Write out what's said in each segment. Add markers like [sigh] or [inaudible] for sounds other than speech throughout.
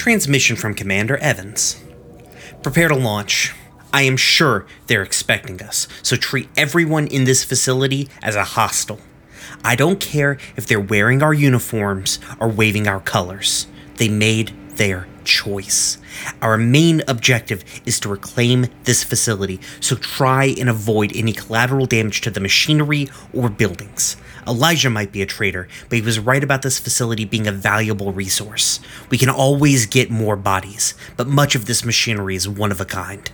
transmission from Commander Evans. Prepare to launch. I am sure they're expecting us, so treat everyone in this facility as a hostile. I don't care if they're wearing our uniforms or waving our colors. They made their choice. Our main objective is to reclaim this facility, so try and avoid any collateral damage to the machinery or buildings. Elijah might be a traitor, but he was right about this facility being a valuable resource. We can always get more bodies, but much of this machinery is one of a kind.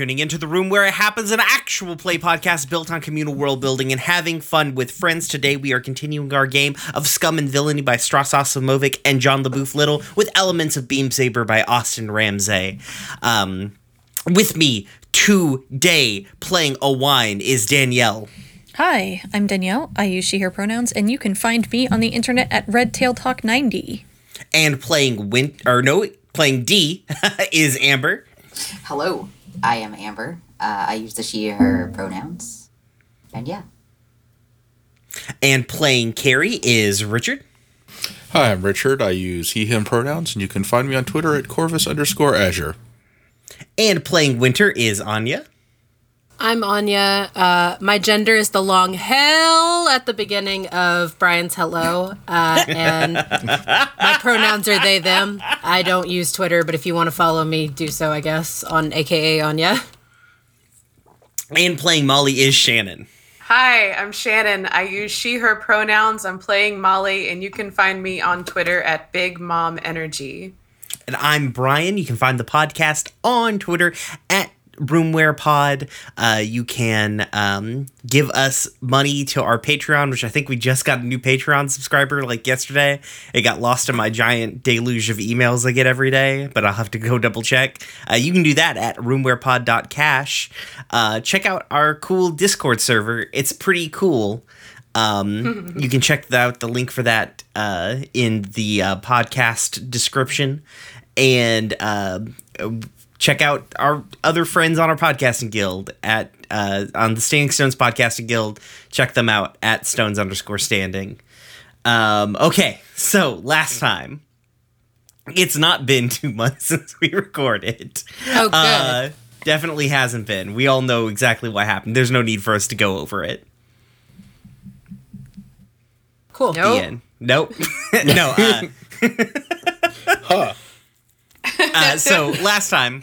Tuning into the room where it happens, an actual play podcast built on communal world building and having fun with friends. Today, we are continuing our game of Scum and Villainy by Stras Acimovic and John LeBoeuf-Little with elements of Beam Saber by Austin Ramsay. Um, with me today, playing a wine, is Danielle. Hi, I'm Danielle. I use she, her pronouns, and you can find me on the internet at Redtail Talk 90. And playing Win or no, playing D [laughs] is Amber. Hello, I am Amber. Uh, I use the she, her pronouns. And yeah. And playing Carrie is Richard. Hi, I'm Richard. I use he, him pronouns, and you can find me on Twitter at Corvus underscore Azure. And playing Winter is Anya. I'm Anya. Uh, my gender is the long hell at the beginning of Brian's hello. Uh, and my pronouns are they, them. I don't use Twitter, but if you want to follow me, do so, I guess, on AKA Anya. And playing Molly is Shannon. Hi, I'm Shannon. I use she, her pronouns. I'm playing Molly, and you can find me on Twitter at Big Mom Energy. And I'm Brian. You can find the podcast on Twitter at Roomwhere Pod. Uh, you can um, give us money to our Patreon, which I think we just got a new Patreon subscriber like yesterday. It got lost in my giant deluge of emails I get every day, but I'll have to go double check. Uh, you can do that at roomwherepod.cash. Uh, check out our cool Discord server. It's pretty cool. Um, [laughs] you can check out the link for that uh, in the uh, podcast description. And uh, check out our other friends on our podcasting guild at uh, on the Standing Stones podcasting guild. Check them out at Stones underscore Standing. Um, okay, so last time. It's not been [laughs] two months since we recorded. Oh, good. Uh, definitely hasn't been. We all know exactly what happened. There's no need for us to go over it. Cool. Nope. The end. Nope. [laughs] no. Uh, [laughs] Huh. uh, so last time,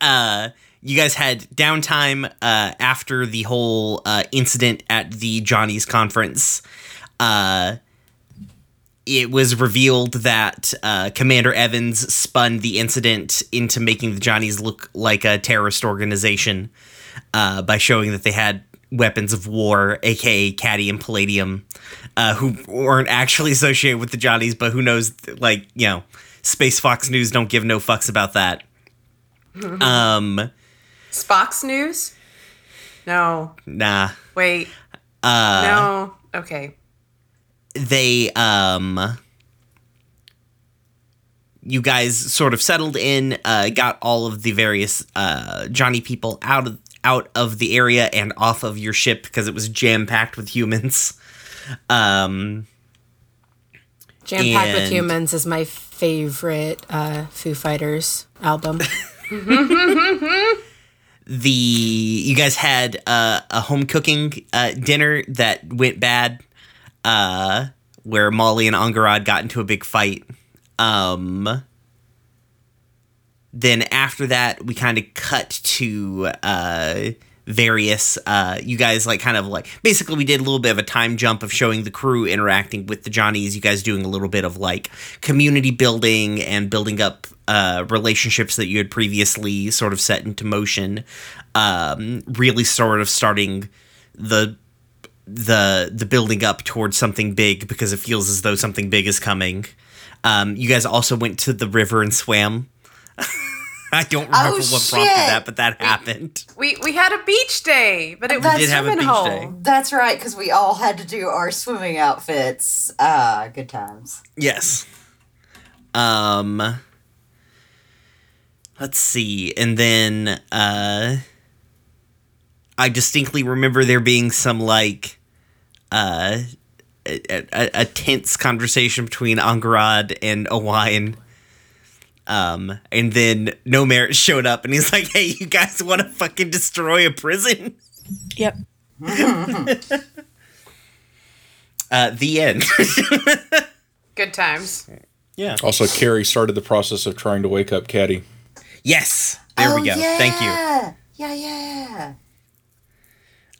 uh, you guys had downtime uh, after the whole uh, incident at the Johnny's conference. Uh, it was revealed that uh, Commander Evans spun the incident into making the Johnnies look like a terrorist organization uh, by showing that they had weapons of war, aka Caddy and Palladium, uh, who weren't actually associated with the Johnnies, but who knows, like, you know, Space Fox News don't give no fucks about that. [laughs] um, Spock's News? No. nah. Wait. Uh, no. Okay. they um you guys sort of settled in, uh, got all of the various uh, Johnny people out of out of the area and off of your ship because it was jam packed with humans. Um, Jam packed with humans is my favorite uh, Foo Fighters album. [laughs] [laughs] the you guys had uh, a home cooking uh, dinner that went bad, uh, where Molly and Angarad got into a big fight. Um, then after that, we kind of cut to uh, various. Uh, you guys like kind of like basically we did a little bit of a time jump of showing the crew interacting with the Johnnies. You guys doing a little bit of like community building and building up uh, relationships that you had previously sort of set into motion. Um, really sort of starting the the the building up towards something big because it feels as though something big is coming. Um, you guys also went to the river and swam. [laughs] I don't remember Oh, what prompted shit. that, but that happened. We we had a beach day, but it was did have a swimming beach hole. day. That's right, because we all had to do our swimming outfits. Ah, good times. Yes. Um. Let's see, and then uh, I distinctly remember there being some like uh, a, a, a tense conversation between Angarad and Owain. Um, and then No Merit showed up and he's like, "Hey, you guys want to fucking destroy a prison?" Yep. [laughs] Uh, the end. [laughs] Good times. yeah. Also, Carrie started the process of trying to wake up Caddy. Yes. There we Oh, go. Thank you. yeah. Yeah, yeah.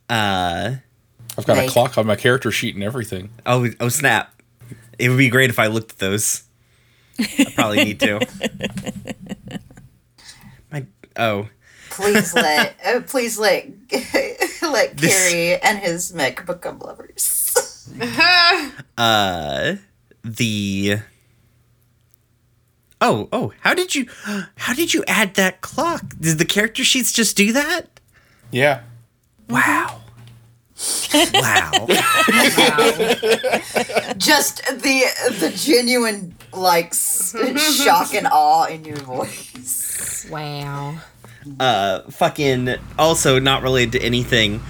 Uh. I've got Like- a clock on my character sheet and everything. Oh, oh snap! It would be great if I looked at those. I probably need to. [laughs] My oh, Please let, uh, [laughs] please let, [laughs] let This- Carrie and his mech become lovers. uh, the oh oh, how did you how did you add that clock? Did the character sheets just do that? Yeah. Wow. wow. [laughs] Just the the genuine like s- shock and awe in your voice. wow. uh fucking also not related to anything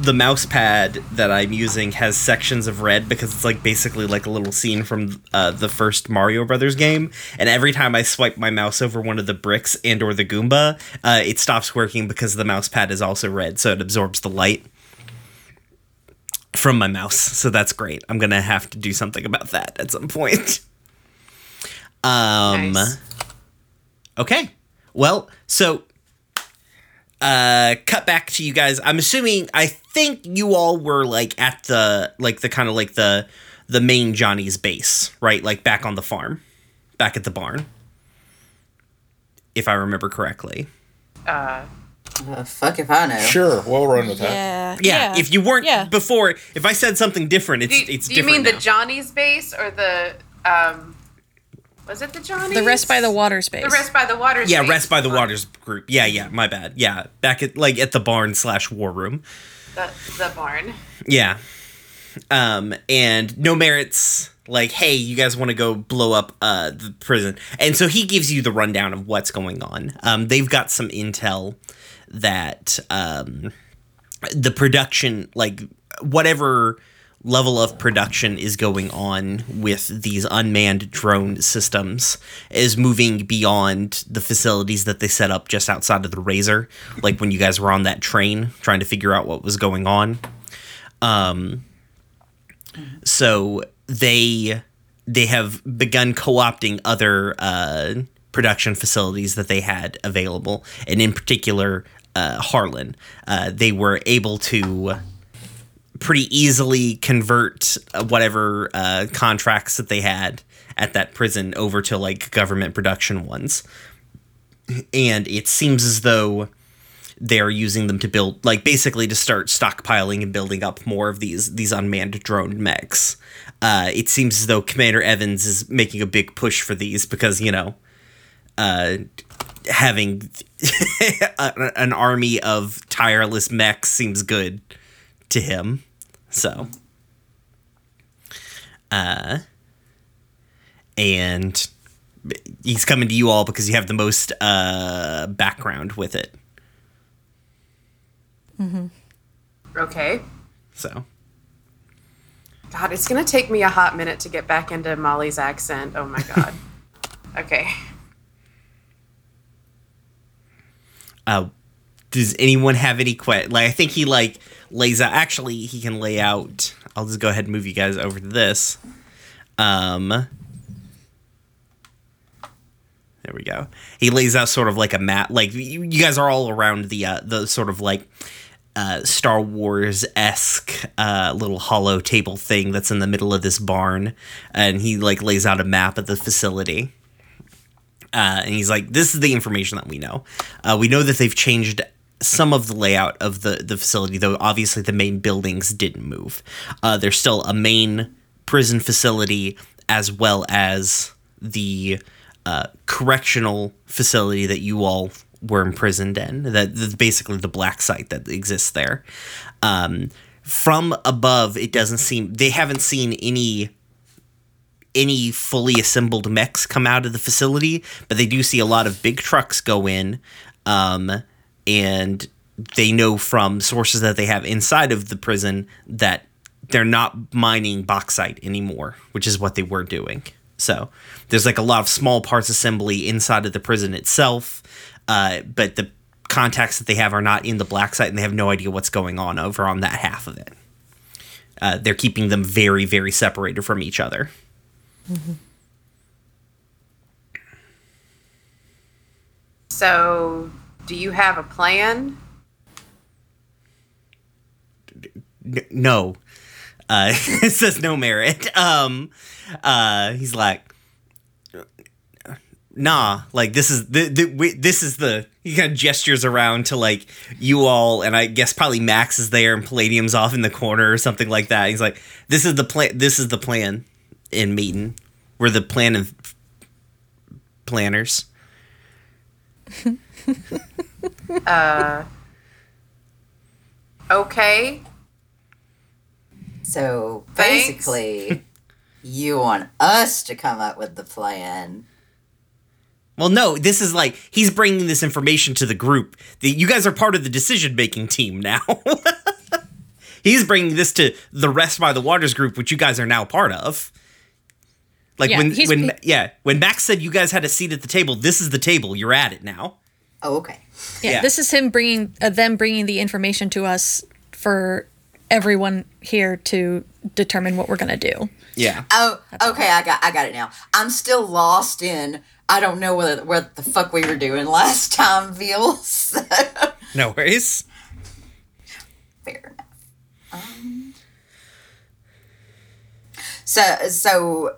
the mouse pad that i'm using has sections of red because it's like basically like a little scene from uh, the first mario brothers game and every time i swipe my mouse over one of the bricks and or the goomba uh, it stops working because the mouse pad is also red so it absorbs the light from my mouse so that's great i'm gonna have to do something about that at some point [laughs] um Nice. Okay. Well, so uh cut back to you guys. I'm assuming I think you all were like at the like the kind of like the the main Johnny's base, right? Like back on the farm. Back at the barn. If I remember correctly. Uh, Uh, fuck if I know. Sure, we'll run with that. Yeah. Yeah, if you weren't Yeah. before, if I said something different, it's do, it's do you different. mean the. Johnny's base or the um? Was it the Johnny's? The rest by the water space. The rest by the water. yeah, space. rest by the waters group. Yeah, yeah, my bad. Yeah, back at like at the barn slash war room. The, the barn. Yeah. Um, and no merits like, hey, you guys want to go blow up uh the prison. And so he gives you the rundown of what's going on. Um, they've got some intel that um the production like whatever level of production is going on with these unmanned drone systems is moving beyond the facilities that they set up just outside of the razor like when you guys were on that train trying to figure out what was going on. Um so they they have begun co-opting other uh production facilities that they had available and in particular uh harlan. Uh they were able to pretty easily convert uh, whatever uh, contracts that they had at that prison over to like government production ones. And it seems as though they're using them to build like basically to start stockpiling and building up more of these these unmanned drone mechs. Uh, it seems as though Commander Evans is making a big push for these because you know uh, having [laughs] an army of tireless mechs seems good to him. So, uh, and he's coming to you all because you have the most uh, background with it. Okay. So God, it's gonna take me a hot minute to get back into Molly's accent. Oh my god. [laughs] okay. uh, does anyone have any que Like, I think he like lays out. Actually, he can lay out. I'll just go ahead and move you guys over to this. Um, there we go. He lays out sort of like a map. Like you, you guys are all around the uh, the sort of like uh, Star Wars esque uh, little hollow table thing that's in the middle of this barn, and he like lays out a map of the facility. Uh, and he's like, "This is the information that we know. Uh, we know that they've changed some of the layout of the the facility, though obviously the main buildings didn't move. Uh, there's still a main prison facility as well as the uh, correctional facility that you all were imprisoned in. That that's basically the black site that exists there. Um, from above, it doesn't seem they haven't seen any any fully assembled mechs come out of the facility, but they do see a lot of big trucks go in, um, and they know from sources that they have inside of the prison that they're not mining bauxite anymore, which is what they were doing. So there's like a lot of small parts assembly inside of the prison itself, uh, but the contacts that they have are not in the black site, and they have no idea what's going on over on that half of it. Uh, they're keeping them very, very separated from each other. So, do you have a plan? No. Uh [laughs] it says no merit. Um uh he's like nah like this is the, the we, this is the he kind of gestures around to like you all and i guess probably max is there and palladium's off in the corner or something like that. He's like this is the plan this is the plan in meeting. We're the plan of planners [laughs] Uh, okay. So Thanks. basically, you want us to come up with the plan. Well, no, this is like he's bringing this information to the group. The, you guys are part of the decision making team now. [laughs] he's bringing this to the Rest by the Waters group, which you guys are now part of. Like Yeah, when he's- when yeah when Max said you guys had a seat at the table, this is the table. You're at it now. Oh, okay. Yeah, Yeah. this is him bringing uh, them bringing the information to us for everyone here to determine what we're gonna do. Yeah. Oh, okay. I got, I got it now. I'm still lost in. I don't know whether what the fuck we were doing [laughs] last time, feels. No worries. Fair enough. Um, so, so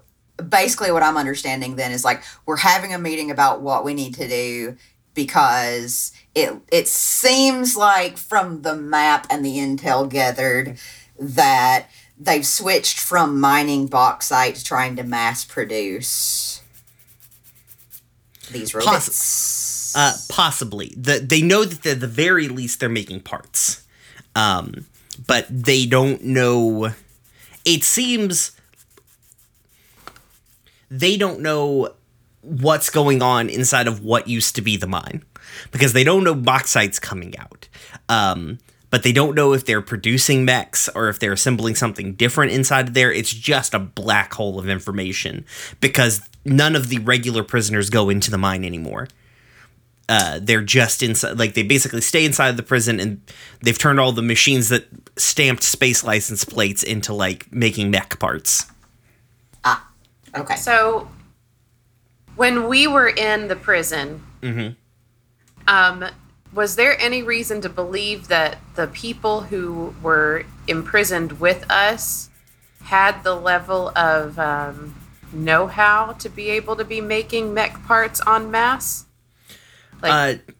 basically, what I'm understanding then is like we're having a meeting about what we need to do because it it seems like from the map and the intel gathered that they've switched from mining bauxite to trying to mass produce these robots. Uh, possibly. The, they know that at the very least they're making parts. Um, but they don't know. It seems they don't know what's going on inside of what used to be the mine because they don't know bauxite's coming out. Um, but they don't know if they're producing mechs or if they're assembling something different inside of there. It's just a black hole of information because none of the regular prisoners go into the mine anymore. Uh, they're just inside, like they basically stay inside the prison, and they've turned all the machines that stamped space license plates into like making mech parts. Ah, okay. So, when we were in the prison, um, was there any reason to believe that the people who were imprisoned with us had the level of um, know-how to be able to be making mech parts en masse? Like, Uh,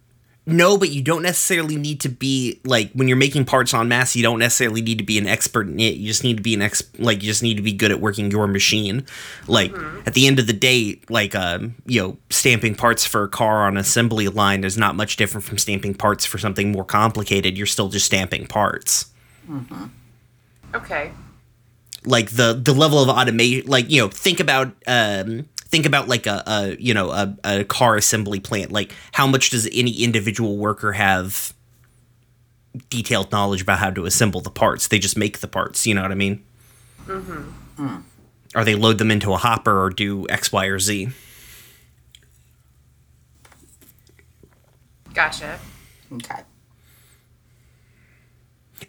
no, but you don't necessarily need to be like when you're making parts on mass. You don't necessarily need to be an expert in it. You just need to be an ex. Like you just need to be good at working your machine. Like at the end of the day, like um, you know, stamping parts for a car on assembly line is not much different from stamping parts for something more complicated. You're still just stamping parts. okay. like the the level of automation like you know think about um think about like a, a you know a, a car assembly plant. Like how much does any individual worker have detailed knowledge about how to assemble the parts? They just make the parts. You know what I mean? Mm-hmm. Or they load them into a hopper or do X, Y, or Z. Gotcha. Okay.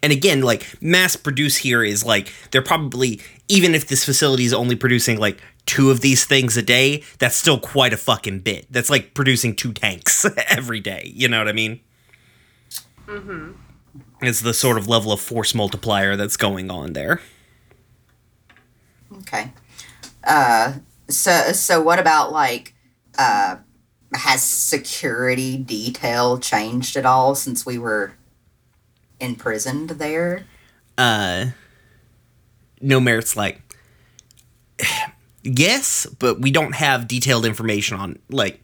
And again, like mass produce here is like they're probably even if this facility is only producing like two of these things a day, that's still quite a fucking bit. That's like producing two tanks [laughs] every day. You know what I mean? Mm-hmm. It's the sort of level of force multiplier that's going on there. Okay. Uh, so so what about like uh, has security detail changed at all since we were imprisoned there? Uh, no merits like [sighs] yes, but we don't have detailed information on like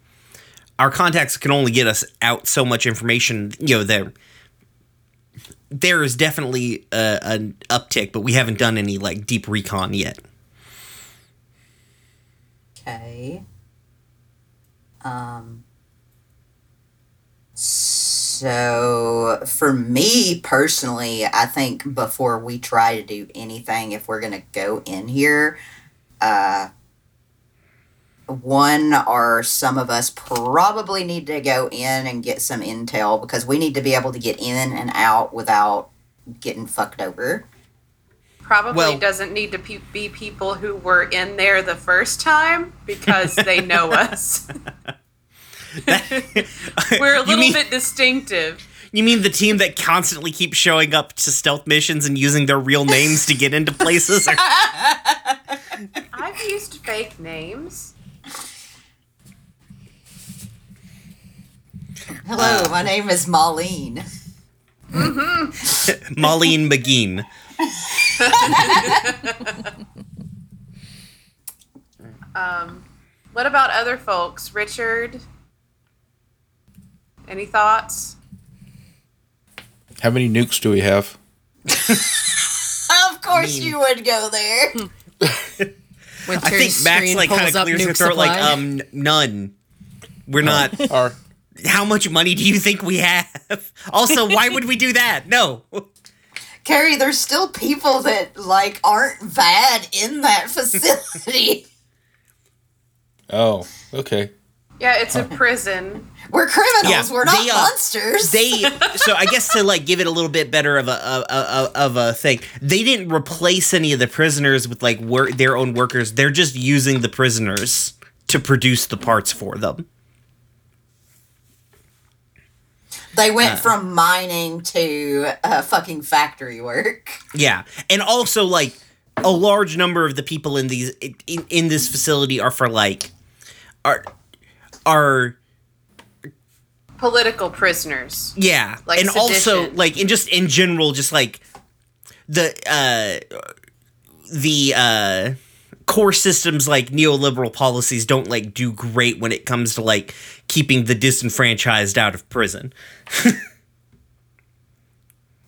our contacts can only get us out so much information. You know, there there is definitely a, an uptick, but we haven't done any like deep recon yet. Okay. Um. So for me personally, I think before we try to do anything, if we're gonna go in here, uh, one or some of us probably need to go in and get some intel because we need to be able to get in and out without getting fucked over. Probably Well- doesn't need to pe- be people who were in there the first time because they know [laughs] us. We're a [laughs] little mean- bit distinctive. You mean the team that constantly keeps showing up to stealth missions and using their real names to get into places? Or- I've used fake names. Hello, my name is Molleen. [laughs] Molleen McGeen. Um, what about other folks? Richard? Any thoughts? How many nukes do we have? [laughs] Of course, you would go there. [laughs] Winter's I think Max like kind pulls of up clears her nuke throat, like um, none. We're not. Or How much money do you think we have? [laughs] Also, why would we do that? No. Carrie, there's still people that like aren't bad in that [laughs] facility. oh, okay. Yeah, it's a prison. We're criminals. Yeah, We're not they, uh, monsters. They [laughs] so I guess to like give it a little bit better of a of, of, of a thing. They didn't replace any of the prisoners with like work their own workers. They're just using the prisoners to produce the parts for them. They went from mining to uh, fucking factory work. Yeah, and also like a large number of the people in these in, in this facility are for like are are Political prisoners. yeah, Like and also like in just in general, just like the uh the uh core systems like neoliberal policies don't like do great when it comes to like keeping the disenfranchised out of prison. [laughs]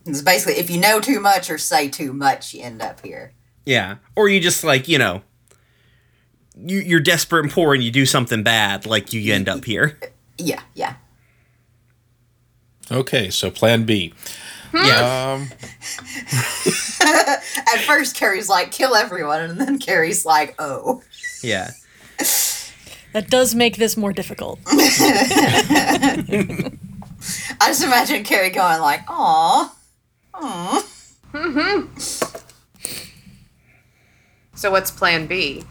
It's basically if you know too much or say too much, you end up here. Yeah, or you just like you know. You, you're desperate and poor, and you do something bad, like you, you end up here. Yeah, yeah. Okay, so plan B. Yeah, [laughs] Um, At first, Carrie's like, kill everyone, and then Carrie's like, oh. yeah. That does make this more difficult. [laughs] I just imagine Carrie going like, aw. So what's plan B?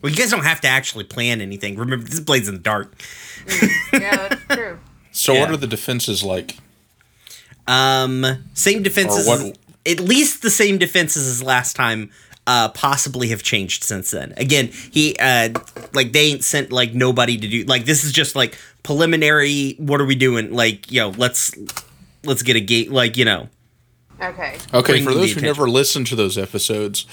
Well, you guys don't have to actually plan anything. Remember, this plays in the dark. Yeah, that's true. [laughs] so what are the defenses like? Um, same defenses. What- as- at least the same defenses as last time. Uh, possibly have changed since then. Again, he uh, like they ain't sent like nobody to do like this is just like preliminary. What are we doing? Like, yo, let's let's get a gate. Like, you know, Okay. Okay, for those who never listened to those episodes,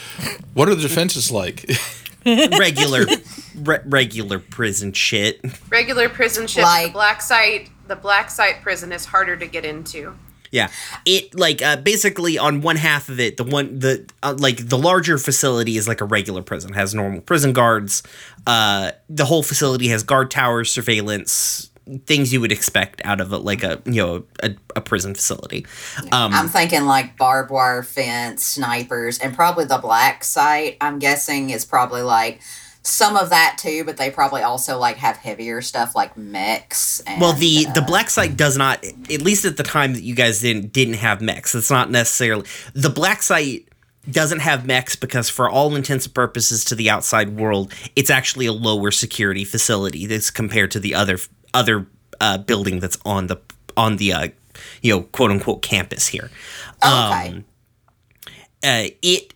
what are the defenses like? [laughs] regular [laughs] re- regular prison shit. Regular prison shit. Like- the black site. The black site prison is harder to get into. Yeah, it like uh, basically on one half of it, the one the uh, like the larger facility is like a regular prison, has normal prison guards. Uh, the whole facility has guard towers, surveillance, things you would expect out of a, like a you know a, a prison facility. Um, I'm thinking like barbed wire fence, snipers, and probably the black site. I'm guessing is probably like some of that too, but they probably also like have heavier stuff like mechs. And, Well, the the uh, black site does not, at least at the time that you guys didn't didn't have mechs. It's not necessarily the black site doesn't have mechs because, for all intents and purposes, to the outside world, it's actually a lower security facility that's compared to the other other uh, building that's on the on the uh, you know quote unquote campus here. okay. Um, uh, it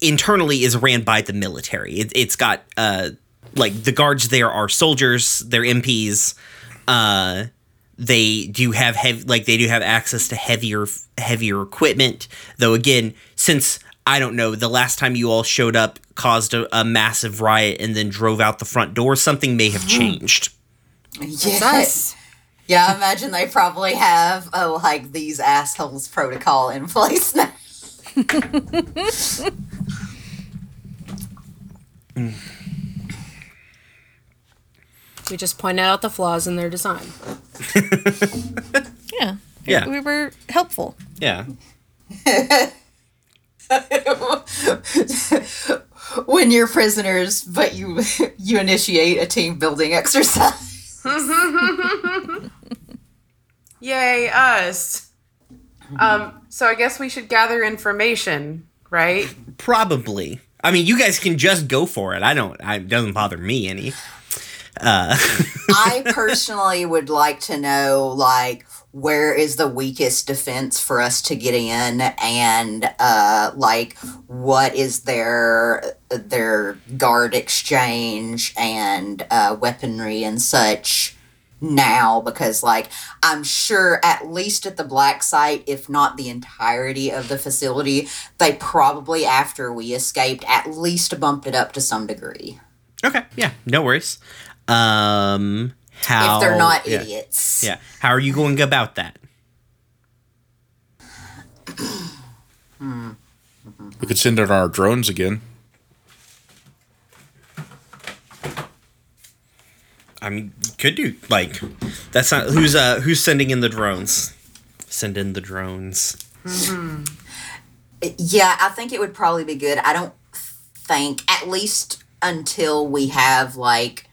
internally is ran by the military. It, it's got uh, like the guards there are soldiers, they're MPs. Uh, they do have heavy, like they do have access to heavier heavier equipment. Though again, since I don't know, the last time you all showed up caused a, a massive riot and then drove out the front door. Something may have changed. Yes. Yeah, I imagine they probably have uh, like these assholes protocol in place now. We just pointed out the flaws in their design. [laughs] Yeah. Yeah. We were helpful. Yeah. [laughs] when you're prisoners, but you you initiate a team building exercise. [laughs] Yay, us. Um, so I guess we should gather information, right? Probably. I mean, you guys can just go for it. I don't. I, it doesn't bother me any. Uh. [laughs] I personally would like to know like where is the weakest defense for us to get in and uh like what is their their guard exchange and uh weaponry and such now because like I'm sure at least at the black site if not the entirety of the facility they probably after we escaped at least bumped it up to some degree Okay. Yeah. No worries. Um. How? if they're not yeah. idiots Yeah. How are you going about that? We could send in our drones again. I mean, could do like that's not who's uh who's sending in the drones. Send in the drones. Yeah, I think it would probably be good. I don't think at least until we have like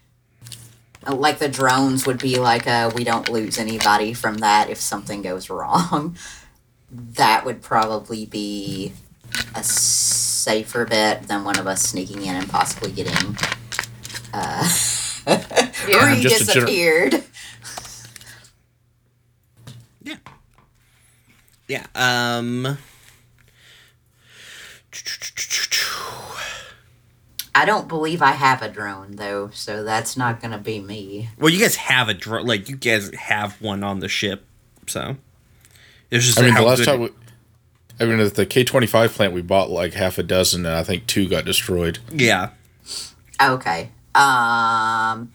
like the drones would be like uh we don't lose anybody from that if something goes [laughs] wrong. That would probably be a safer bet than one of us sneaking in and possibly getting uh [laughs] Yeah. re Just gener- disappeared. Yeah. Yeah. Um. I don't believe I have a drone though, so that's not gonna be me. Well, you guys have a drone. Like you guys have one on the ship, so it's just I mean, the last time we, I mean, at the K twenty five plant, we bought like half a dozen, and I think two got destroyed. Yeah. Okay. Um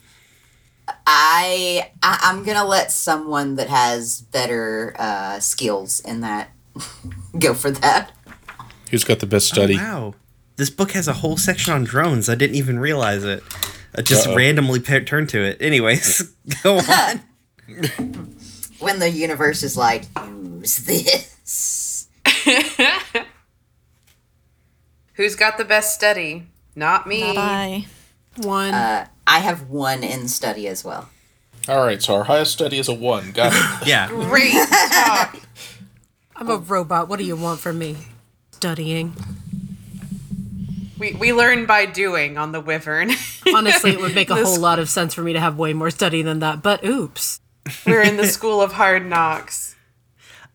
I, I I'm gonna let someone that has better uh skills in that [laughs] go for that. Who's got the best study? Oh, wow. This book has a whole section on drones. I didn't even realize it. I just Uh-oh. randomly pa- turned to it. Anyways, [laughs] go on. [laughs] When the universe is like, use this. [laughs] Who's got the best study? Not me. Bye. One. Uh I have one in study as well. All right, so our highest study is a one. Got it. Yeah. Great talk. I'm a robot. What do you want from me? Studying. We we learn by doing on the Wyvern. [laughs] Honestly, it would make a [laughs] This- whole lot of sense for me to have way more study than that, but oops. We're in the [laughs] school of hard knocks.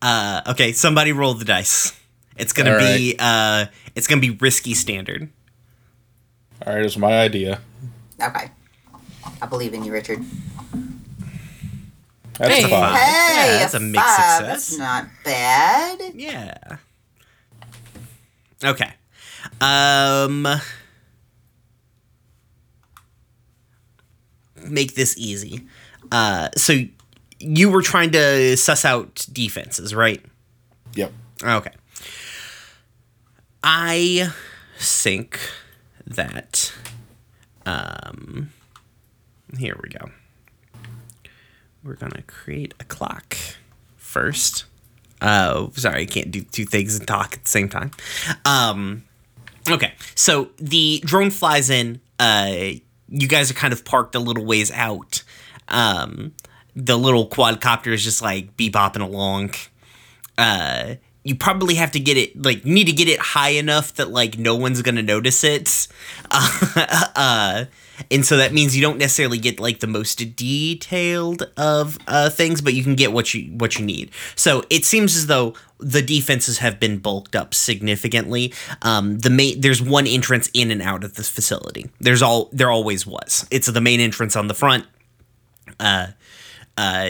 Uh, okay, somebody roll the dice. It's gonna All be uh, it's gonna be risky standard. All right, it's my idea. Okay. I believe in you, Richard. That's Hey. a five. Hey, Yeah, that's a mixed five. success. That's not bad. Yeah. Okay. Um. Make this easy. Uh, so you were trying to suss out defenses, right? Yep. Okay. I think that um here we go. We're gonna create a clock first. Oh, sorry, I can't do two things and talk at the same time. Um okay, so the drone flies in, uh you guys are kind of parked a little ways out. Um the little quadcopter is just like bebopping along uh you probably have to get it like need to get it high enough that like no one's gonna notice it [laughs] uh, uh and so that means you don't necessarily get like the most detailed of uh things but you can get what you what you need so it seems as though the defenses have been bulked up significantly um the main there's one entrance in and out of this facility there's all there always was it's the main entrance on the front uh uh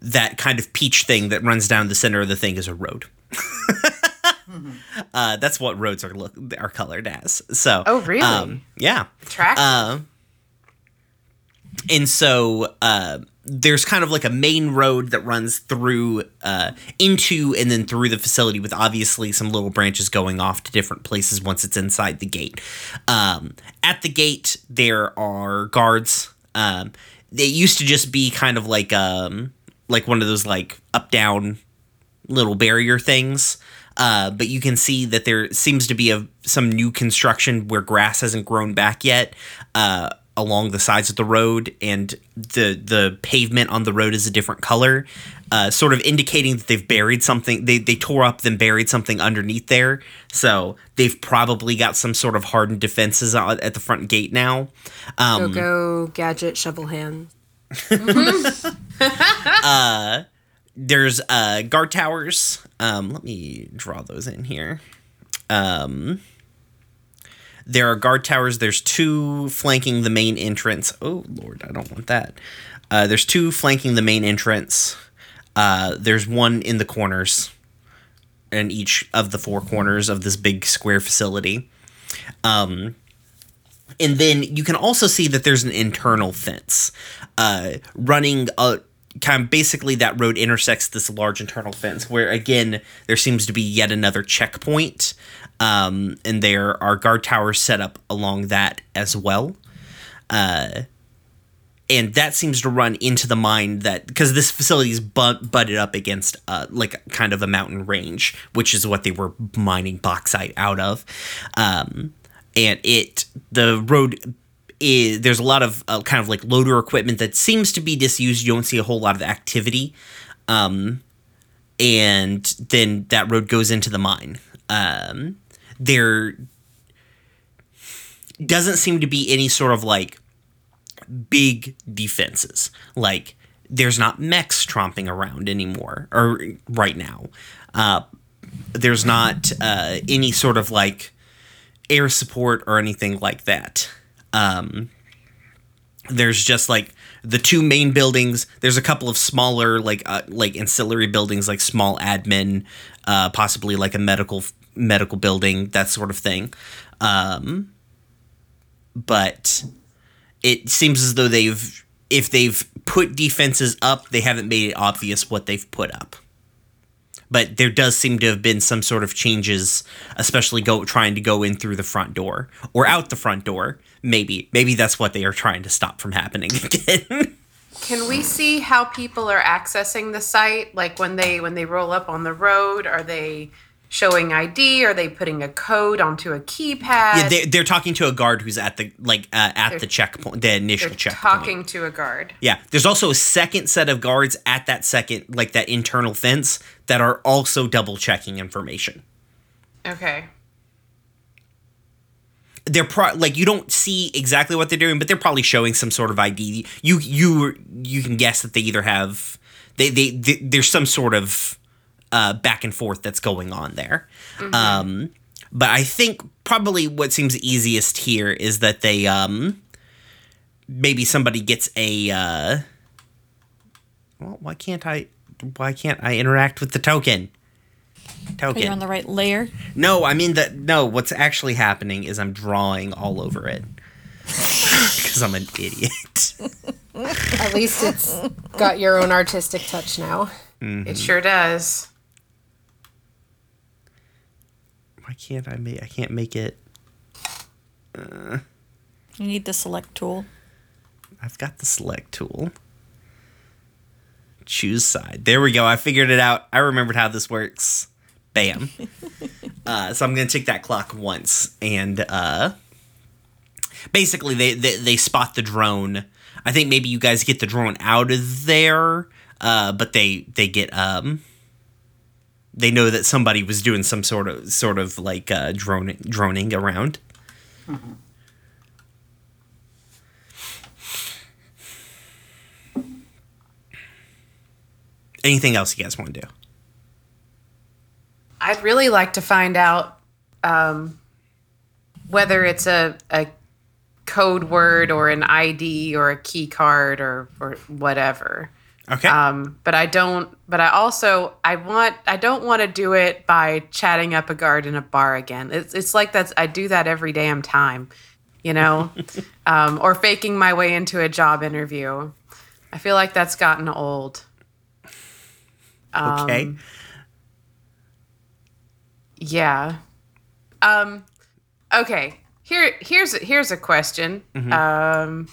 that kind of peach thing that runs down the center of the thing is a road. [laughs] uh, that's what roads are look are colored as. So, Oh, really? Um, yeah. Track. And so uh, there's kind of like a main road that runs through uh, into and then through the facility with obviously some little branches going off to different places once it's inside the gate. Um, at the gate, there are guards. Um, it used to just be kind of like um, like one of those like up down little barrier things. Uh, but you can see that there seems to be a some new construction where grass hasn't grown back yet uh, along the sides of the road, and the the pavement on the road is a different color, uh, sort of indicating that they've buried something. They they tore up then buried something underneath there, so they've probably got some sort of hardened defenses at the front gate now. Um, Go go gadget shovel hand. [laughs] there's uh guard towers um let me draw those in here um there are guard towers. There's two flanking the main entrance. Oh lord i don't want that. Uh there's two flanking the main entrance. Uh there's one in the corners in each of the four corners of this big square facility. Um and then you can also see that there's an internal fence uh, running a kind of basically that road intersects this large internal fence where again there seems to be yet another checkpoint um, and there are guard towers set up along that as well. Uh, and that seems to run into the mine that because this facility is but, butted up against uh, like kind of a mountain range which is what they were mining bauxite out of. Um, and it the road is there's a lot of uh, kind of like loader equipment that seems to be disused you don't see a whole lot of activity um, and then that road goes into the mine um, there doesn't seem to be any sort of like big defenses. Like there's not mechs tromping around anymore, or right now. Uh, there's not uh, any sort of like air support or anything like that. Um, there's just like the two main buildings. There's a couple of smaller like uh, like ancillary buildings, like small admin, uh, possibly like a medical medical building, that sort of thing. Um, but it seems as though they've if they've put defenses up, they haven't made it obvious what they've put up. But there does seem to have been some sort of changes, especially go trying to go in through the front door or out the front door. Maybe, maybe that's what they are trying to stop from happening [laughs] again. Can we see how people are accessing the site? Like when they when they roll up on the road, are they showing ID? Are they putting a code onto a keypad? yeah, they, they're talking to a guard who's at the like uh, at the checkpoint, the initial They're checkpoint. talking to a guard. Yeah, there's also a second set of guards at that second, like that internal fence, that are also double checking information. Okay. They're pro- like you don't see exactly what they're doing, but they're probably showing some sort of ID. You you you can guess that they either have they they, they there's some sort of uh, back and forth that's going on there. Um, but I think probably what seems easiest here is that they um maybe somebody gets a uh, well why can't I why can't I interact with the token? Token. You're on the right layer? No, I mean that. No, what's actually happening is I'm drawing all over it. [laughs] because I'm an idiot. [laughs] At least it's got your own artistic touch now. It sure does. Why can't I make? I can't make it. You need the select tool. I've got the select tool. Choose side. There we go. I figured it out. I remembered how this works. Bam. [laughs] uh, so I'm gonna tick that clock once, and uh, basically they, they they spot the drone. I think maybe you guys get the drone out of there, uh, but they they get um they know that somebody was doing some sort of sort of like uh, droning droning around. Anything else you guys want to do? I'd really like to find out um, whether it's a, a code word or an ID or a key card or, or whatever. Okay. Um, but I don't. But I also I want I don't want to do it by chatting up a guard in a bar again. It's it's like that's I do that every damn time, you know, [laughs] um, or faking my way into a job interview. I feel like that's gotten old. okay. um, Yeah. Um. Okay. Here here's here's a question. Um.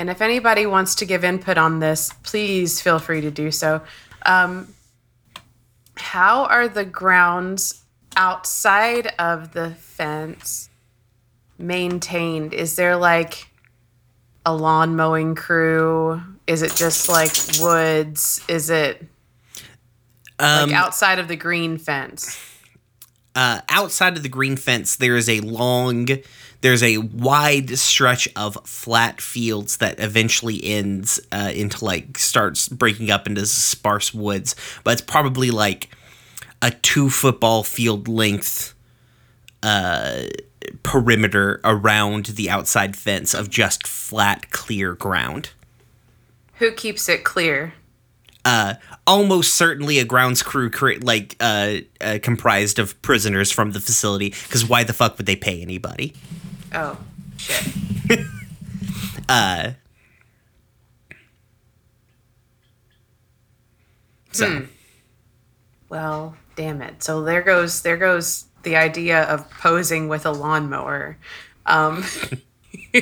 And if anybody wants to give input on this, please feel free to do so. Um, how are the grounds outside of the fence maintained? Is there like a lawn mowing crew? Is it just like woods? Is it Um, like outside of the green fence? uh, outside of the green fence, there is a long, there's a wide stretch of flat fields that eventually ends uh, into like starts breaking up into sparse woods. But it's probably like a two football field length uh, perimeter around the outside fence of just flat, clear ground. Who keeps it clear? uh, almost certainly a grounds crew cre- like uh, uh, comprised of prisoners from the facility because why the fuck would they pay anybody Oh, shit. [laughs] uh, so Hmm. Well, damn it. So there goes there goes the idea of posing with a lawnmower. Um, [laughs]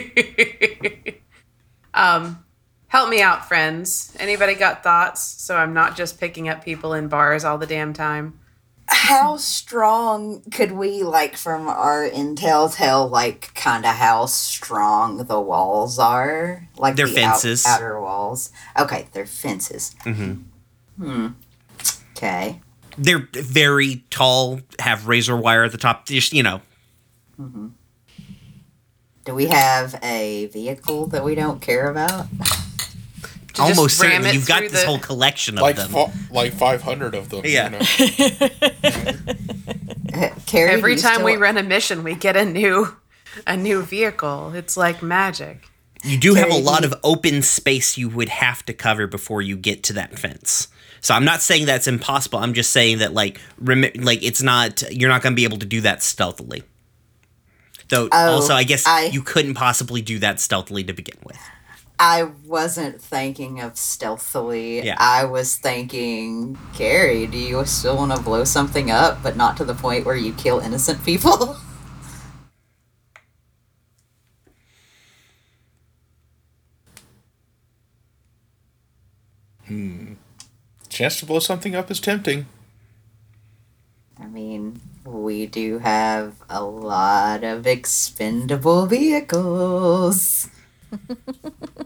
um, help me out, friends. Anybody got thoughts? So I'm not just picking up people in bars all the damn time. How strong could we, like, from our intel, tell, like, kind of how strong the walls are? Like, They're the out- fences. outer walls. Okay, they're fences. Mm-hmm. Hmm. Okay. they're very tall have razor wire at the top just you know Do we have a vehicle that we don't care about? [laughs] To almost just ram certainly it you've got this the- whole collection of Like them fa- like 500 of them. Yeah. You know? [laughs] Carrie, Every do you time we run a mission, we get a new a new vehicle. It's like magic. you do have a lot of open space you would have to cover before you get to that fence so i'm not saying that's impossible i'm just saying that like rem- like it's not you're not going to be able to do that stealthily though Oh, also i guess I- you couldn't possibly do that stealthily to begin with I wasn't thinking of stealthily. Yeah. I was thinking, Carrie, do you still want to blow something up, but not to the point where you kill innocent people? [laughs] Hmm. Chance to blow something up is tempting. I mean, we do have a lot of expendable vehicles. [laughs]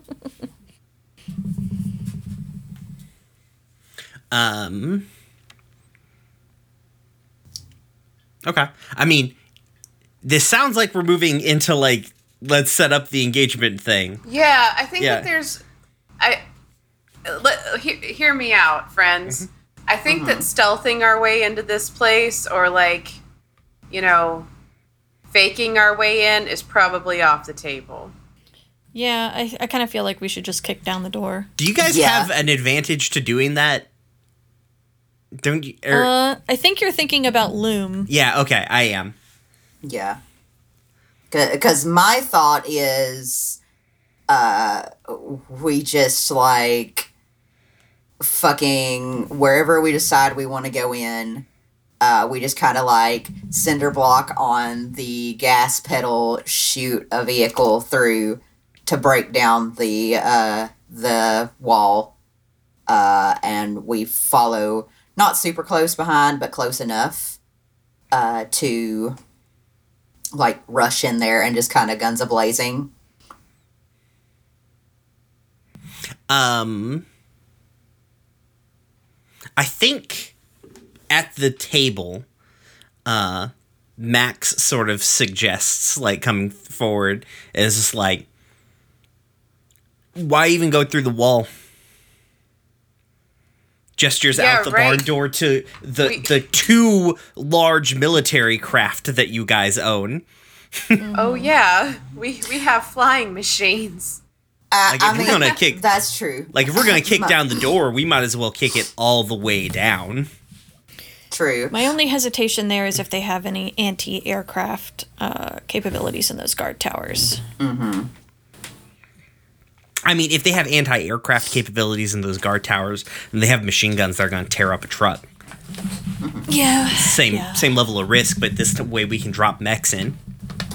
Um. Okay. I mean, this sounds like we're moving into like let's set up the engagement thing. Yeah, I think Yeah. that there's, I, let, hear, hear me out, friends. Mm-hmm. I think that stealthing our way into this place, or like, you know, faking our way in, is probably off the table. Yeah, I, I kind of feel like we should just kick down the door. Do you guys Yeah. have an advantage to doing that? Don't you? er, Uh, I think you're thinking about Loom. yeah. Okay. I am. Yeah. because my thought is uh we just like fucking wherever we decide we want to go in uh we just kind of like cinder block on the gas pedal shoot a vehicle through to break down the uh the wall uh and we follow not super close behind but close enough uh to like rush in there and just kind of guns a blazing. Um, I think at the table, uh, Max sort of suggests like coming forward is just like, why even go through the wall? Gestures Yeah, out the right. barn door to the We- the two large military craft that you guys own. [laughs] Oh yeah, we we have flying machines. Uh, Like, I if we're mean, gonna kick- that's true. Like if we're gonna kick [laughs] down the door, we might as well kick it all the way down. True. My only hesitation there is if they have any anti-aircraft uh, capabilities in those guard towers. I mean, if they have anti-aircraft capabilities in those guard towers, and they have machine guns, they're going to tear up a truck. Yeah. Same Yeah. same level of risk, but this t- way we can drop mechs in.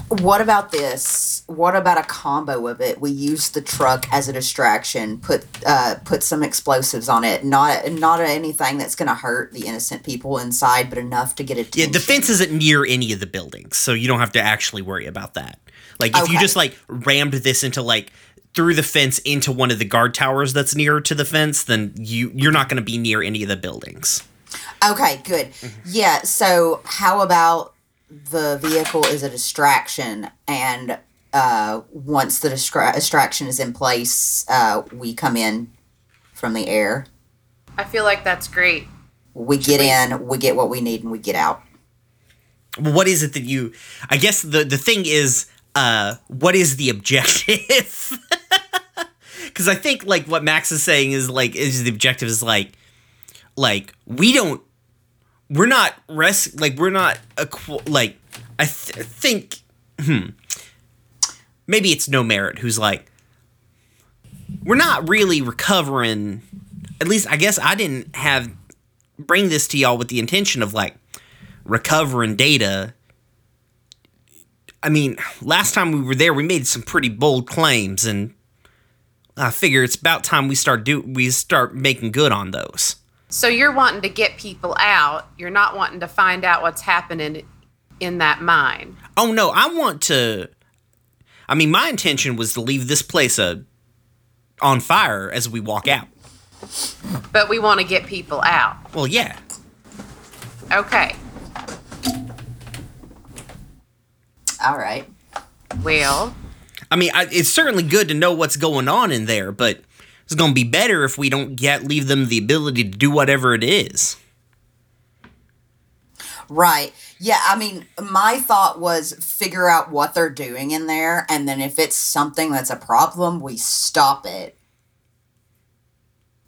What about this? What about a combo of it? We use the truck as a distraction. Put uh, put some explosives on it. Not not anything that's gonna hurt the innocent people inside, but enough to get Yeah, the fence isn't near any of the buildings, so you don't have to actually worry about that. Like if you just like rammed this into like through the fence into one of the guard towers that's near to the fence, then you you're not going to be near any of the buildings. Okay, good. Yeah. So how about the vehicle is a distraction, and uh, once the distra- distraction is in place, uh, we come in from the air. I feel like that's great. We get in, we get what we need, and we get out. What is it that you I guess the the thing is uh what is the objective? [laughs] Cuz I think like what Max is saying is like is the objective is like like we don't we're not res like we're not equ- like I th- think hmm maybe it's no merit who's like we're not really recovering at least I guess I didn't have bring this to y'all with the intention of like recovering data. I mean, last time we were there, we made some pretty bold claims, and I figure it's about time we start do we start making good on those. So you're wanting to get people out. You're not wanting to find out what's happening in that mine. Oh no, I want to. I mean, my intention was to leave this place uh, on fire as we walk out. But we want to get people out. Well, yeah, Okay. All right. Well, I mean, I, it's certainly good to know what's going on in there, but it's going to be better if we don't get leave them the ability to do whatever it is. Right. Yeah, I mean, my thought was figure out what they're doing in there, and then if it's something that's a problem, we stop it.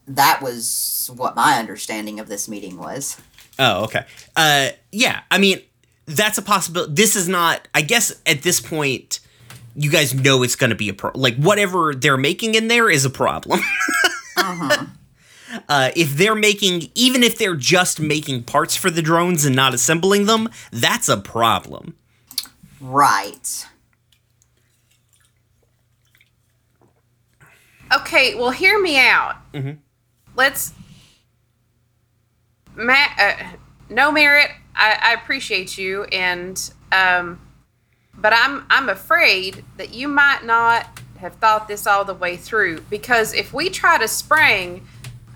That was what my understanding of this meeting was. Oh, okay. Uh, yeah. I mean, that's a possibility. This is not. I guess at this point, you guys know it's going to be a pro. Like whatever they're making in there is a problem. [laughs] Uh huh. if they're making, even if they're just making parts for the drones and not assembling them, that's a problem. Right. okay, well, hear me out. Let's. Matt, uh, no merit. I, I appreciate you, and um, but I'm I'm afraid that you might not have thought this all the way through because if we try to spring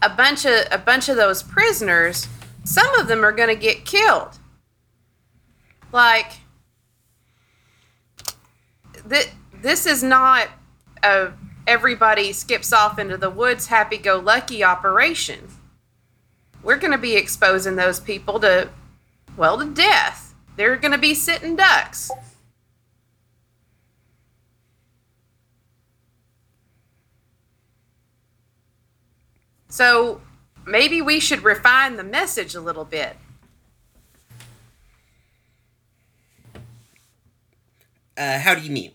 a bunch of a bunch of those prisoners, some of them are going to get killed. Like th- this is not a everybody skips off into the woods happy go lucky operation. We're going to be exposing those people to well to death. They're going to be sitting ducks. So maybe we should refine the message a little bit. Uh, how do you mean?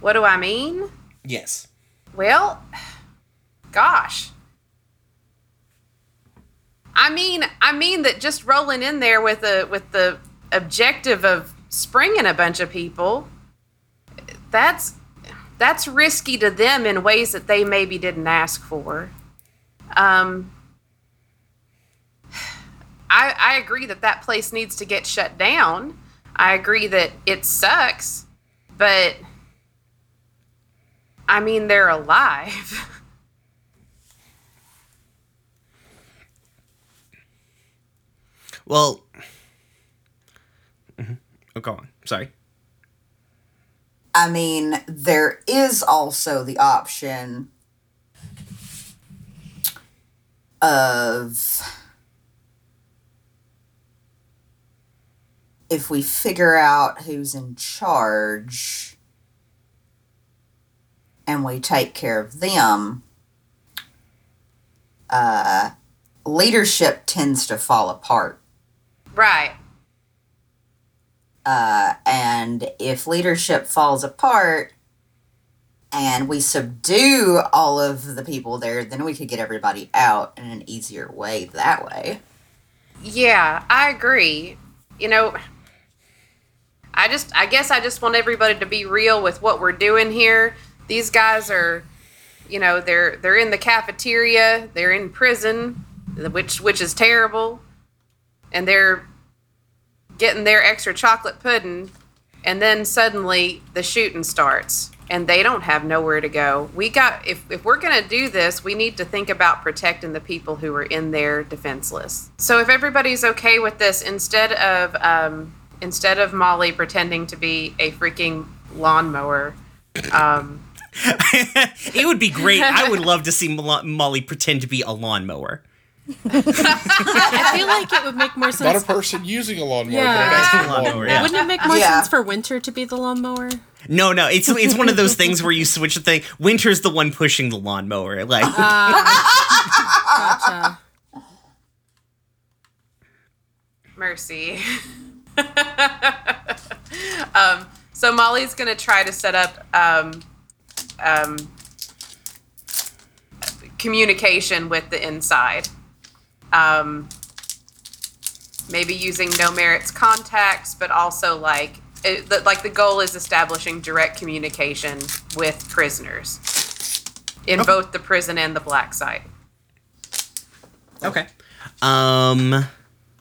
What do I mean? Yes. Well, gosh. I mean, I mean that just rolling in there with a with the objective of springing a bunch of people, that's that's risky to them in ways that they maybe didn't ask for. Um, I I agree that that place needs to get shut down. I agree that it sucks, but I mean they're alive. [laughs] Well, Mhm. oh, go on. Sorry. I mean, there is also the option of if we figure out who's in charge and we take care of them, uh, leadership tends to fall apart. right. Uh, and if leadership falls apart and we subdue all of the people there, then we could get everybody out in an easier way that way. Yeah, I agree. You know, I just I guess I just want everybody to be real with what we're doing here. These guys are, you know, they're they're in the cafeteria, they're in prison, which which is terrible. And they're getting their extra chocolate pudding and then suddenly the shooting starts and they don't have nowhere to go. We got if if we're going to do this, we need to think about protecting the people who are in there defenseless. So if everybody's okay with this instead of um instead of Molly pretending to be a freaking lawnmower, um [laughs] it would be great. I would love to see Molly pretend to be a lawnmower. I feel like it would make more sense. Not a person using a lawnmower, Yeah. but an actual Lawnmower, lawnmower. yeah. Wouldn't it make more Yeah. sense for Winter to be the lawnmower? No, no, it's it's one of those things where you switch the thing. Winter's the one pushing the lawnmower. Like, Gotcha. mercy. [laughs] um so Molly's going to try to set up um um communication with the inside. Um, maybe using no merits contacts, but also like it, the, like the goal is establishing direct communication with prisoners in both the prison and the black site. okay, um,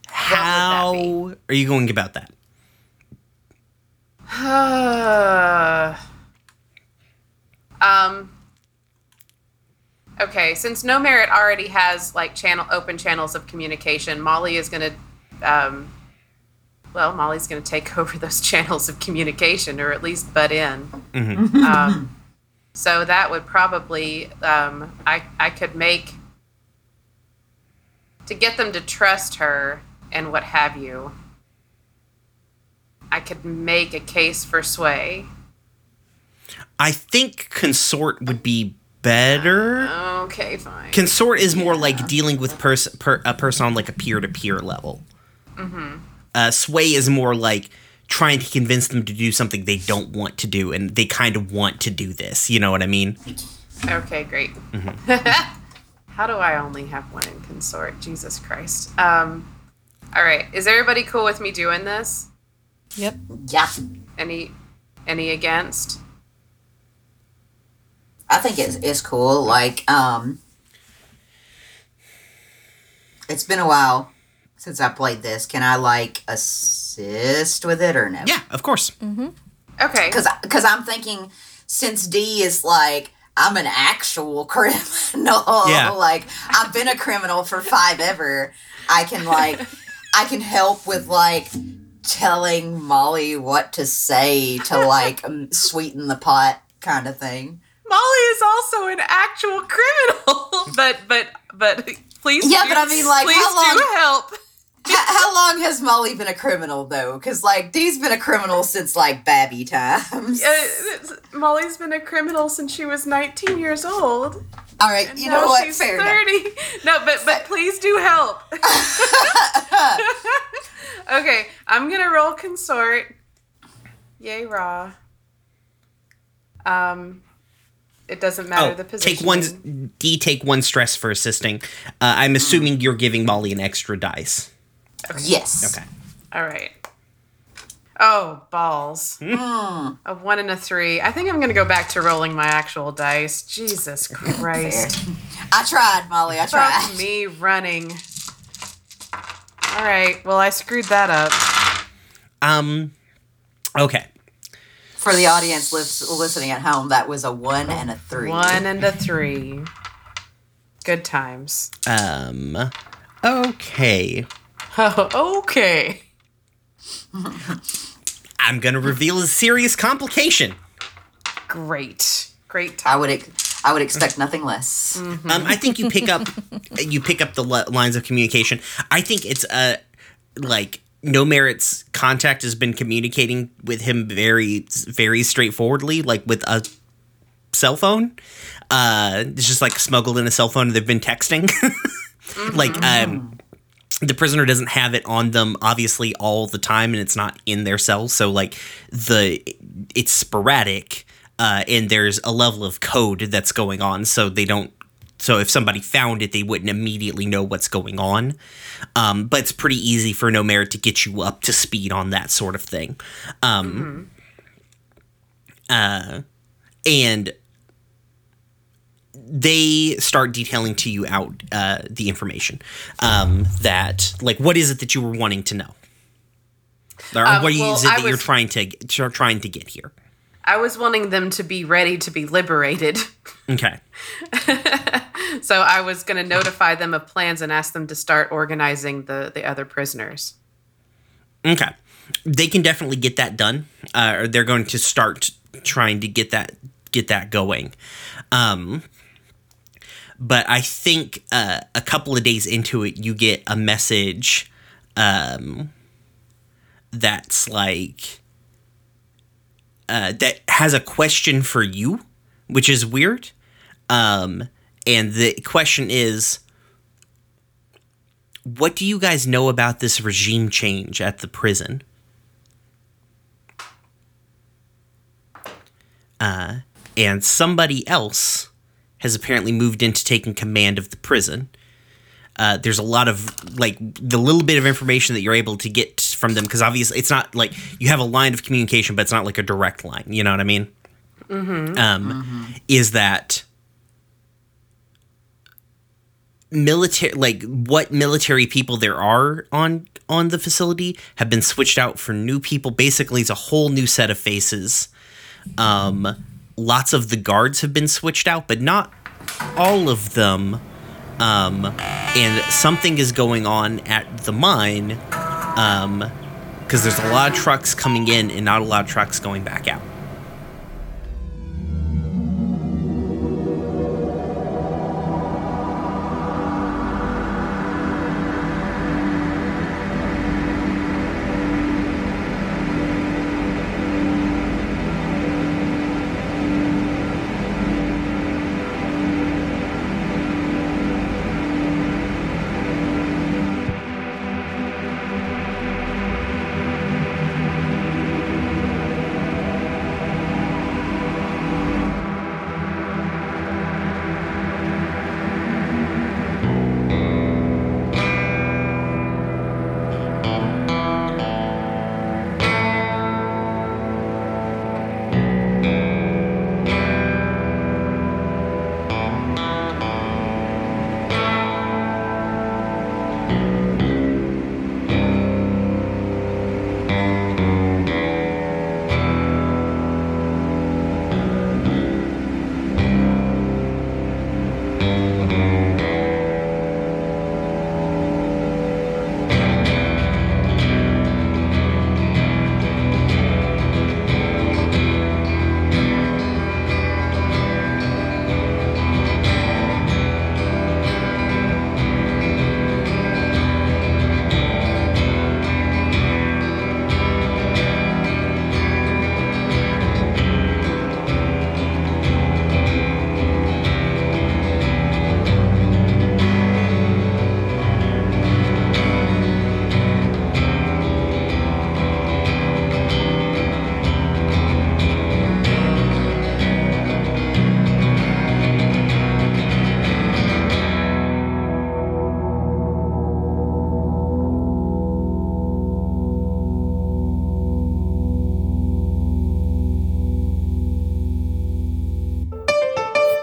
how be? are you going about that? [sighs] um. Okay, since No Merit already has like channel open channels of communication, Molly is gonna, um, well, Molly's gonna take [laughs] over those channels of communication, or at least butt in. Um, so that would probably, um, I I could make to get them to trust her and what have you. I could make a case for sway. I think consort would be better. Okay, fine. Consort is more like dealing with pers- per- a person on like a peer to peer level. Uh, sway is more like trying to convince them to do something they don't want to do, and they kind of want to do this. You know what I mean? Okay, great. [laughs] How do I only have one in consort? Jesus Christ. Um, all right. Is everybody cool with me doing this? Yep. Yeah. Any, any against? I think it's, it's cool. Like, um, it's been a while since I played this. Can I, like, assist with it or no? Yeah, of course. Mm-hmm. Okay. because because I'm thinking since D is like I'm an actual [laughs] criminal, Yeah. like I've been a criminal for five ever. I can like I can help with like telling Molly what to say to like um, sweeten the pot kind of thing. Molly is also an actual criminal, [laughs] but but but please. Yeah, do- but I mean, like, please how do long- help. H- how long has Molly been a criminal though? Because like Dee's been a criminal since like Babby times. Uh, Molly's been a criminal since she was 19 years old. All right, you now know what? she's Fair enough. 30. No, but but please do help. [laughs] [laughs] okay, I'm gonna roll consort. Yay, raw. Um, it doesn't matter Oh, the position. take one D. Take one stress for assisting. Uh, I'm assuming you're giving Molly an extra dice. Yes. Okay. All right. Oh, balls. Hmm. A one and a three. I think I'm going to go back to rolling my actual dice. Jesus [laughs] Christ. I tried, Molly. I tried. Fuck me running. All right. Well, I screwed that up. Um. Okay. For the audience listening at home, that was a one and a three. One and a three. Good times. Um. Okay. Oh, [laughs] okay. I'm gonna reveal a serious complication. Great. Great I would ex- I would expect nothing less. Um, I think you pick up [laughs] you pick up the li- lines of communication. I think it's uh like no merit's contact has been communicating with him very very straightforwardly, like with a cell phone. Uh, it's just like smuggled in a cell phone and they've been texting. [laughs] like um the prisoner doesn't have it on them obviously all the time and it's not in their cell so like the it's sporadic uh, and there's a level of code that's going on so they don't so if somebody found it they wouldn't immediately know what's going on. Um, but it's pretty easy for no merit to get you up to speed on that sort of thing. Um, uh, and they start detailing to you out uh, the information um, that like what is it that you were wanting to know? Or Um, what is well, it I that you're trying to tr- trying to get here I was wanting them to be ready to be liberated. okay [laughs] So I was going to notify them of plans and ask them to start organizing the, the other prisoners. okay they can definitely get that done uh, or they're going to start trying to get that get that going um but i think uh, a couple of days into it you get a message um that's like uh, that has a question for you, which is weird. Um, and the question is, what do you guys know about this regime change at the prison? Uh, and somebody else has apparently moved into taking command of the prison. Uh, there's a lot of like the little bit of information that you're able to get from them because obviously it's not like you have a line of communication, but it's not like a direct line. You know what I mean? Mm-hmm. Um, Is that military? Like what military people there are on on the facility have been switched out for new people. Basically, it's a whole new set of faces. Um, lots of the guards have been switched out, but not all of them um, and something is going on at the mine because there's a lot of trucks coming in and not a lot of trucks going back out.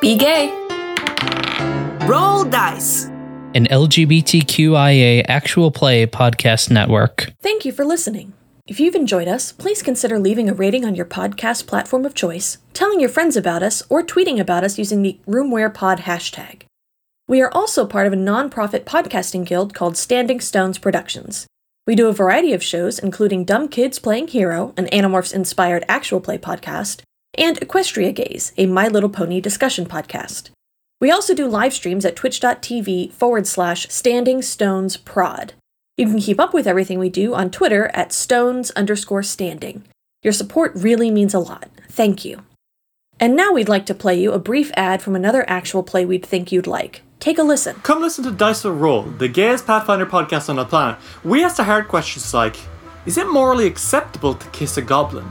Be gay. Roll dice. An LGBTQIA actual play podcast network. Thank you for listening. If you've enjoyed us, please consider leaving a rating on your podcast platform of choice, telling your friends about us, or tweeting about us using the RoomWherePod hashtag. We are also part of a nonprofit podcasting guild called Standing Stones Productions. We do a variety of shows, including Dumb Kids Playing Hero, an Animorphs inspired actual play podcast, and Equestria Gaze, a My Little Pony discussion podcast. We also do live streams at twitch.tv forward slash standing stones prod. You can keep up with everything we do on Twitter at stones underscore standing. Your support really means a lot. Thank you. And now we'd like to play you a brief ad from another actual play we'd think you'd like. Take a listen. Come listen to Dice Will Roll, the gayest Pathfinder podcast on the planet. We ask the hard questions like Is it morally acceptable to kiss a goblin?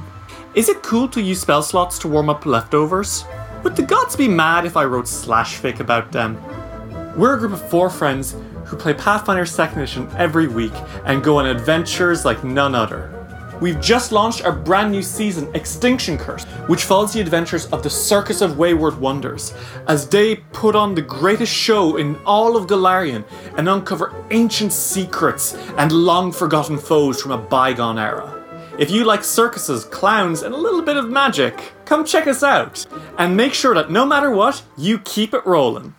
Is it cool to use spell slots to warm up leftovers? Would the gods be mad if I wrote slash fic about them? We're a group of four friends who play Pathfinder 2nd Edition every week and go on adventures like none other. We've just launched our brand new season, Extinction Curse, which follows the adventures of the Circus of Wayward Wonders as they put on the greatest show in all of Golarion and uncover ancient secrets and long forgotten foes from a bygone era. If you like circuses, clowns, and a little bit of magic, come check us out. And make sure that no matter what, you keep it rolling.